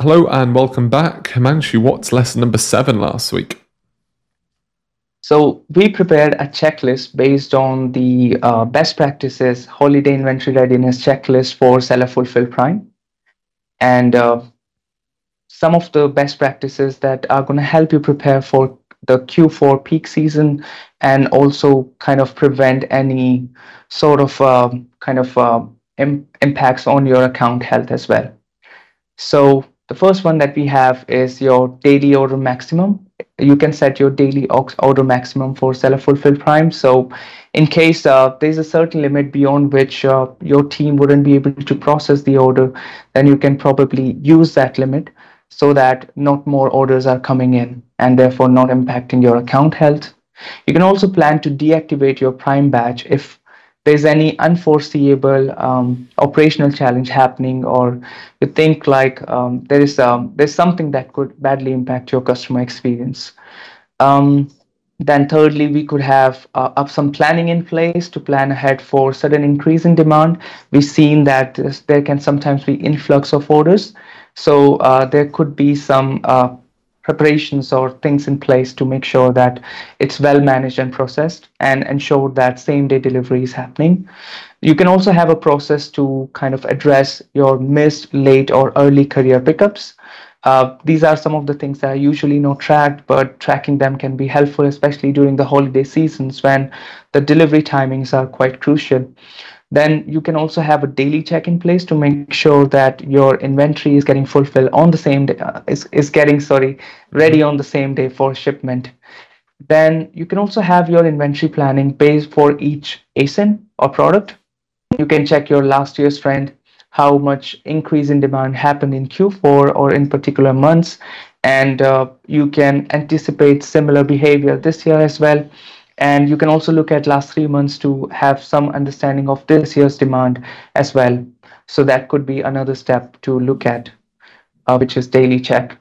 Hello and welcome back. Himanshu, what's lesson number seven last week? So we prepared a checklist based on the uh, best practices holiday inventory readiness checklist for seller fulfill prime and uh, some of the best practices that are going to help you prepare for the Q4 peak season and also kind of prevent any sort of uh, kind of Im- impacts on your account health as well. So the first one that we have is your daily order maximum. You can set your daily order maximum for seller fulfill prime. So, in case uh, there's a certain limit beyond which uh, your team wouldn't be able to process the order, then you can probably use that limit so that not more orders are coming in and therefore not impacting your account health. You can also plan to deactivate your prime badge if there's any unforeseeable um, operational challenge happening or you think like um, there is um, there's something that could badly impact your customer experience. Um, then thirdly we could have uh, up some planning in place to plan ahead for sudden increase in demand. We've seen that there can sometimes be influx of orders. So uh, there could be some uh, preparations or things in place to make sure that it's well managed and processed and ensure that same day delivery is happening. You can also have a process to kind of address your missed, late, or early carrier pickups. Uh, these are some of the things that are usually not tracked, but tracking them can be helpful, especially during the holiday seasons when the delivery timings are quite crucial then you can also have a daily check in place to make sure that your inventory is getting fulfilled on the same day uh, is, is getting sorry ready on the same day for shipment. Then you can also have your inventory planning based for each asin or product. You can check your last year's trend how much increase in demand happened in q4 or in particular months and uh, you can anticipate similar behavior this year as well and you can also look at last three months to have some understanding of this year's demand as well. So that could be another step to look at uh, which is daily check.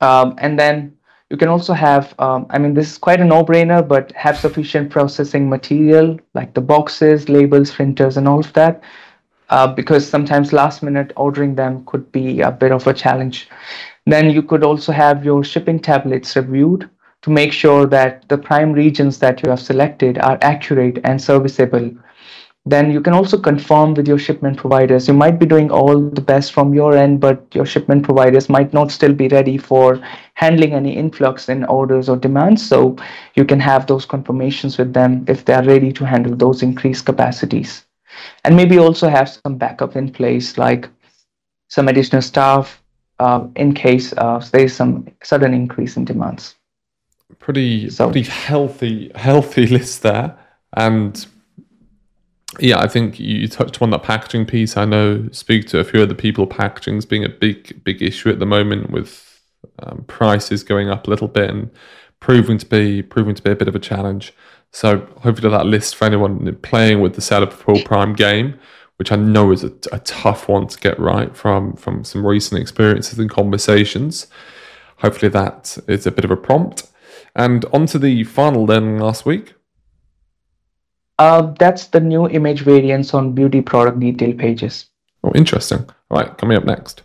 Um, and then you can also have um, i mean this is quite a no-brainer but have sufficient processing material like the boxes labels printers and all of that uh, because sometimes last minute ordering them could be a bit of a challenge. Then you could also have your shipping templates reviewed to make sure that the prime regions that you have selected are accurate and serviceable. Then you can also confirm with your shipment providers. You might be doing all the best from your end, but your shipment providers might not still be ready for handling any influx in orders or demands. So you can have those confirmations with them if they are ready to handle those increased capacities. And maybe also have some backup in place, like some additional staff uh, in case uh, there is some sudden increase in demands pretty so, pretty healthy healthy list there, and yeah, I think you touched on that packaging piece. I know speak to a few other people. Packaging's being a big big issue at the moment with um, prices going up a little bit and proving to be proving to be a bit of a challenge. So hopefully that list for anyone playing with the seller full prime game, which I know is a, a, tough one to get right from from some recent experiences and conversations. Hopefully that is a bit of a prompt. And on to the final then last week. Uh, that's the new image variants on beauty product detail pages. Oh, interesting. All right, coming up next.